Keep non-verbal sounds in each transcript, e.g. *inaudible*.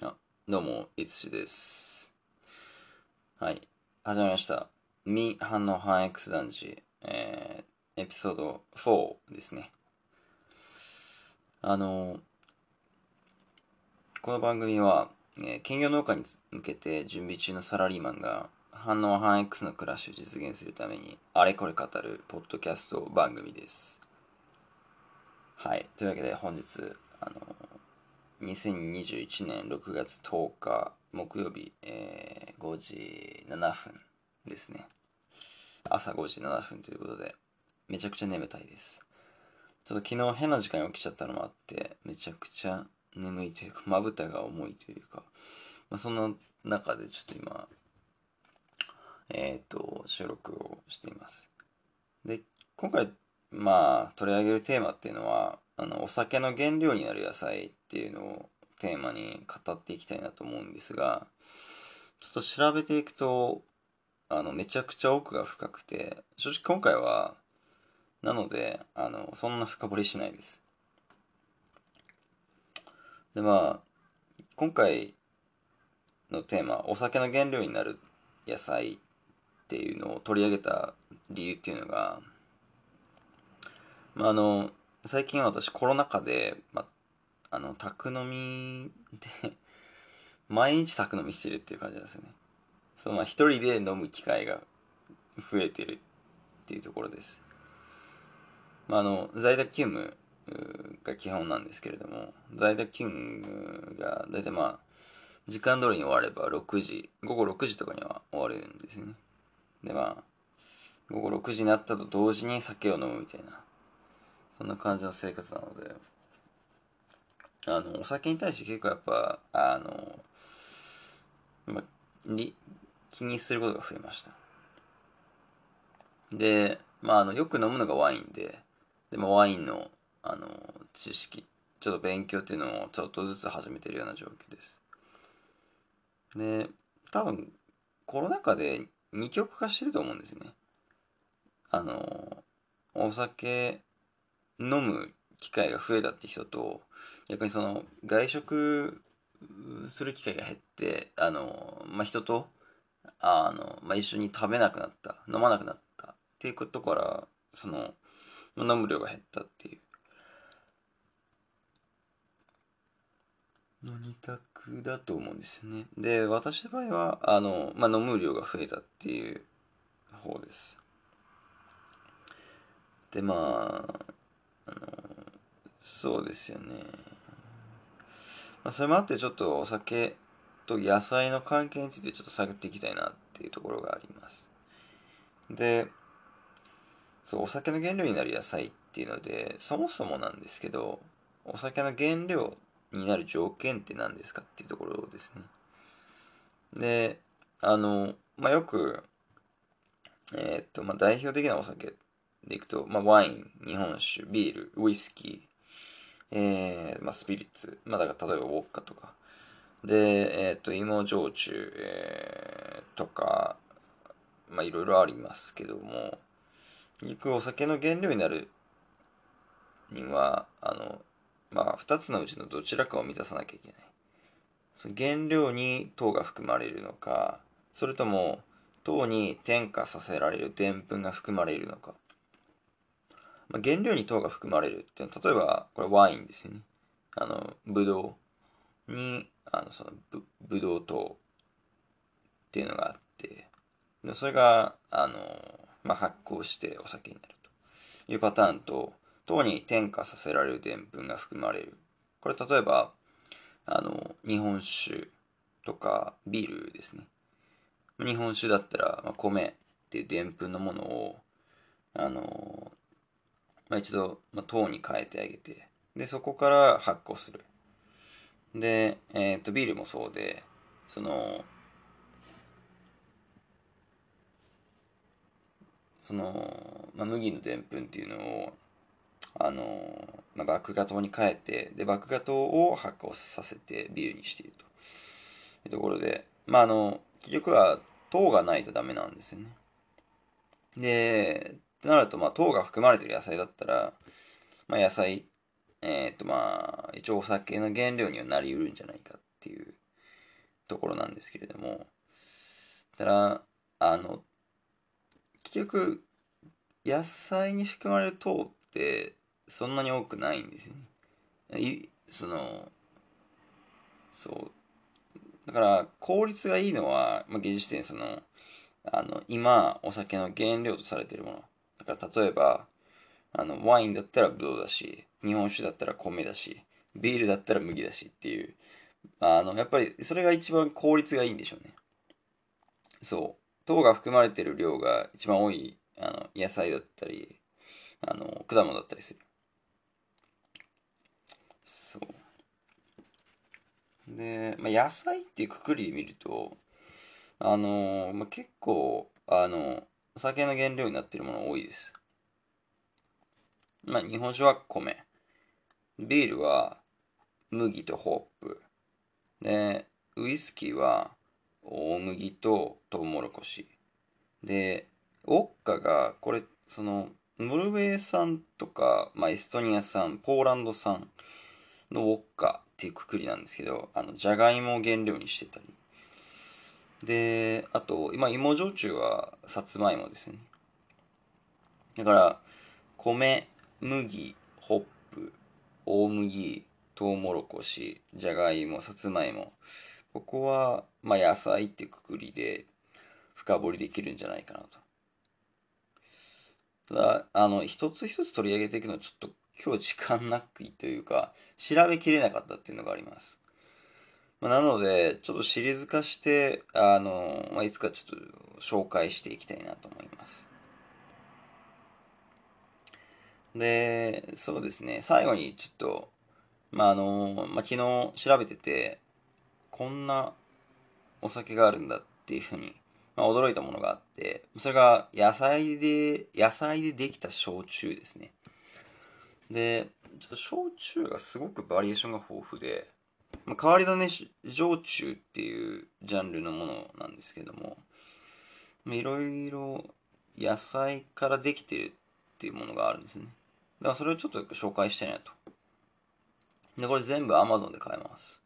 あ、どうも、いつしです。はい。始まりました。未反応反 X 男児、えー、エピソード4ですね。あの、この番組は、えー兼業農家に向けて準備中のサラリーマンが反応反 X の暮らしを実現するためにあれこれ語るポッドキャスト番組です。はい。というわけで本日、あの、2021年6月10日木曜日、えー5時7分ですね。朝5時7分ということで、めちゃくちゃ眠たいです。ちょっと昨日変な時間に起きちゃったのもあって、めちゃくちゃ眠いというか、まぶたが重いというか、まあ、その中でちょっと今、えっ、と、収録をしています。で、今回、まあ、取り上げるテーマっていうのは、あの、お酒の原料になる野菜っていうのをテーマに語っていきたいなと思うんですが、ちょっと調べていくと、あの、めちゃくちゃ奥が深くて、正直今回は、なので、あの、そんな深掘りしないです。で、まあ、今回のテーマ、お酒の原料になる野菜っていうのを取り上げた理由っていうのが、まあ、あの、最近私コロナ禍で、まあ、あの、宅飲みで、*laughs* 毎日宅飲みしてるっていう感じなんですよね。そう、まあ、一人で飲む機会が増えてるっていうところです。まあ、あの、在宅勤務が基本なんですけれども、在宅勤務が大体まあ、時間通りに終われば6時、午後6時とかには終わるんですよね。でまあ、午後6時になったと同時に酒を飲むみたいな、そんな感じの生活なので、あの、お酒に対して結構やっぱ、あの、まあ、り気にすることが増えました。で、まあ、あの、よく飲むのがワインで、でもワインの、あの、知識、ちょっと勉強っていうのをちょっとずつ始めてるような状況です。で、多分、コロナ禍で二極化してると思うんですよね。あの、お酒飲む機会が増えたって人と、逆にその、外食する機会が減って、あの、まあ、人と、あの、まあ、一緒に食べなくなった、飲まなくなったっていうことから、その、まあ飲む量が減ったっていう。の二択だと思うんですよね。で、私の場合は、あの、まあ、飲む量が増えたっていう方です。で、まあ、そうですよね。まあ、それもあってちょっとお酒と野菜の関係についてちょっと探っていきたいなっていうところがあります。で、そう、お酒の原料になる野菜っていうので、そもそもなんですけど、お酒の原料になる条件って何ですかっていうところですね。で、あの、まあ、よく、えーっと、まあ、代表的なお酒でいくと、まあ、ワイン、日本酒、ビール、ウイスキー、えー、まあ、スピリッツ、まあ、だから例えばウォッカとか、で、えーと、芋焼酎、えーとか、まあ、いろいろありますけども、結局お酒の原料になるには、あの、まあ、二つのうちのどちらかを満たさなきゃいけない。その原料に糖が含まれるのか、それとも糖に添加させられるでんぷんが含まれるのか。まあ、原料に糖が含まれるっていう、例えば、これワインですよね。あの、ブドウに、あの、そのブ、ブドウ糖っていうのがあって、でそれが、あの、まあ、発酵してお酒になるというパターンと、糖に添加させられるでんぷんが含まれる。これ例えば、あの、日本酒とかビールですね。日本酒だったら、まあ、米っていうでんぷんのものを、あの、まあ、一度、まあ、糖に変えてあげて、で、そこから発酵する。で、えっ、と、ビールもそうで、その、その、まあ、麦のでんぷんっていうのを、あの、まあ、麦芽糖に変えて、で、麦芽糖を発酵させてビールにしていると。いうところで、まあ、あの、結局は糖がないとダメなんですよね。で、ってなると、まあ、糖が含まれてる野菜だったら、まあ、野菜、えっ、と、まあ、一応お酒の原料にはなりうるんじゃないかっていうところなんですけれども、ただ、あの、結局、野菜に含まれる糖ってそんなに多くないんですよね。いその、そう。だから、効率がいいのは、まあ、現時点その、あの、今、お酒の原料とされているもの。か、例えば、あの、ワインだったらブドウだし、日本酒だったら米だし、ビールだったら麦だしっていう、あの、やっぱりそれが一番効率がいいんでしょうね。そう。糖が含まれてる量が一番多い、あの、野菜だったり、あの、果物だったりする。そう。で、まあ、野菜っていうくくりで見ると、あの、まあ、結構、あの、お酒の原料になっているもの多いです。まあ、日本酒は米。ビールは麦とホップ。で、ウイスキーは大麦とトウモロコシ。で、ウォッカが、これ、その、ノルウェー産とか、まあ、エストニア産、ポーランド産のウォッカっていうくくりなんですけど、あの、じゃがいもを原料にしてたり。で、あと、今、芋焼酎はさつまいもですね。だから、米、麦、ホップ、大麦、トウモロコシ、じゃがいも、さつまいも。ここは、まあ、野菜ってくくりで深掘りできるんじゃないかなと。ただ、あの、一つ一つ取り上げていくのはちょっと今日時間なくいというか、調べきれなかったっていうのがあります。まあ、なので、ちょっとシリーズ化して、あの、まあ、いつかちょっと紹介していきたいなと思います。で、そうですね、最後にちょっと、まあ、あの、まあ、昨日調べてて、こんなお酒があるんだっていうふうに、まあ、驚いたものがあって、それが野菜で、野菜でできた焼酎ですね。で、ちょっと焼酎がすごくバリエーションが豊富で、まあ、変わり種焼酎っていうジャンルのものなんですけども、いろいろ野菜からできてるっていうものがあるんですね。だからそれをちょっと紹介したいなと。で、これ全部 Amazon で買えます。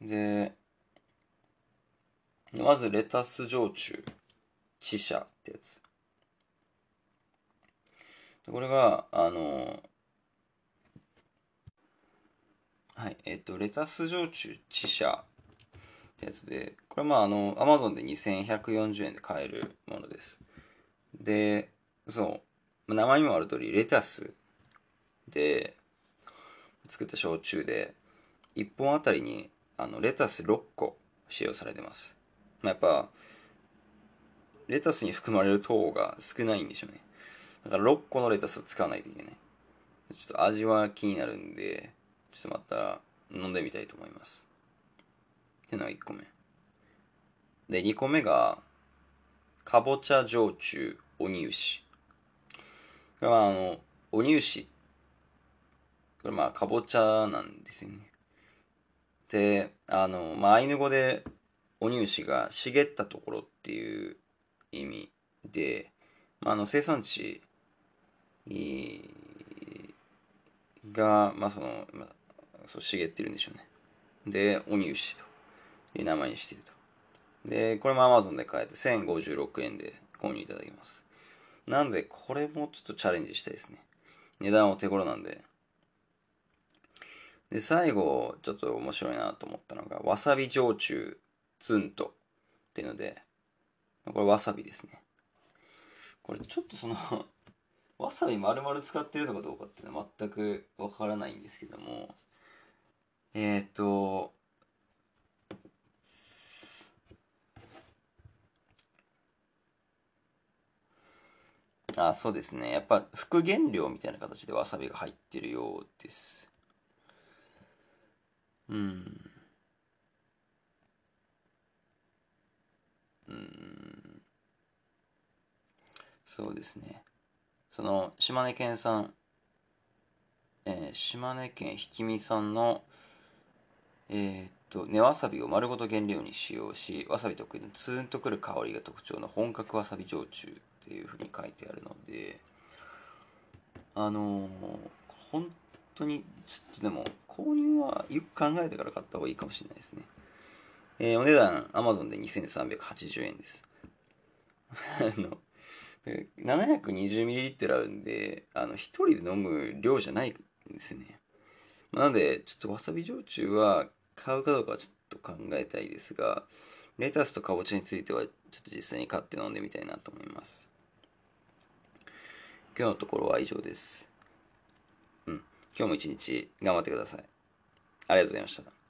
で、まずレタス焼酎、チシャってやつ。これが、あの、はい、えっと、レタス焼酎、チシャってやつで、これまああの、アマゾンで2140円で買えるものです。で、そう、名前にもある通り、レタスで作った焼酎で、1本あたりにあのレタス6個使用されてます。まあ、やっぱ、レタスに含まれる糖が少ないんでしょうね。だから6個のレタスを使わないといけない。ちょっと味は気になるんで、ちょっとまた飲んでみたいと思います。ってのが1個目。で、2個目が、かぼちゃ焼酎鬼牛。これはあの、鬼牛。これまあ、かぼちゃなんですよね。で、あの、まあ、アイヌ語で鬼牛が茂ったところっていう意味で、まあ、あの生産地が、まあその、まあ、そう茂ってるんでしょうね。で、鬼牛という名前にしていると。で、これも Amazon で買えて1056円で購入いただきます。なんで、これもちょっとチャレンジしたいですね。値段お手頃なんで、で、最後、ちょっと面白いなと思ったのが、わさび焼酎ツンとっていうので、これわさびですね。これちょっとその *laughs* わさび丸々使ってるのかどうかっていうのは全くわからないんですけども、えっ、と、あ、そうですね。やっぱ副原料みたいな形でわさびが入ってるようです。うん。うん。そうですね。その、島根県産、えー、島根県ひ見産の、えー、っと、根わさびを丸ごと原料に使用し、わさび特有のツーンとくる香りが特徴の本格わさび焼酎っていうふうに書いてあるので、あのー、本当に、ちょっとでも、購入はよく考えてから買った方がいいかもしれないですね。えー、お値段、Amazon で2380円です。*laughs* あの、720ml あるんで、あの、一人で飲む量じゃないんですね。なので、ちょっとわさび焼酎は買うかどうかはちょっと考えたいですが、レタスとかぼちゃについては、ちょっと実際に買って飲んでみたいなと思います。今日のところは以上です。うん。今日も一日頑張ってください。ありがとうございました。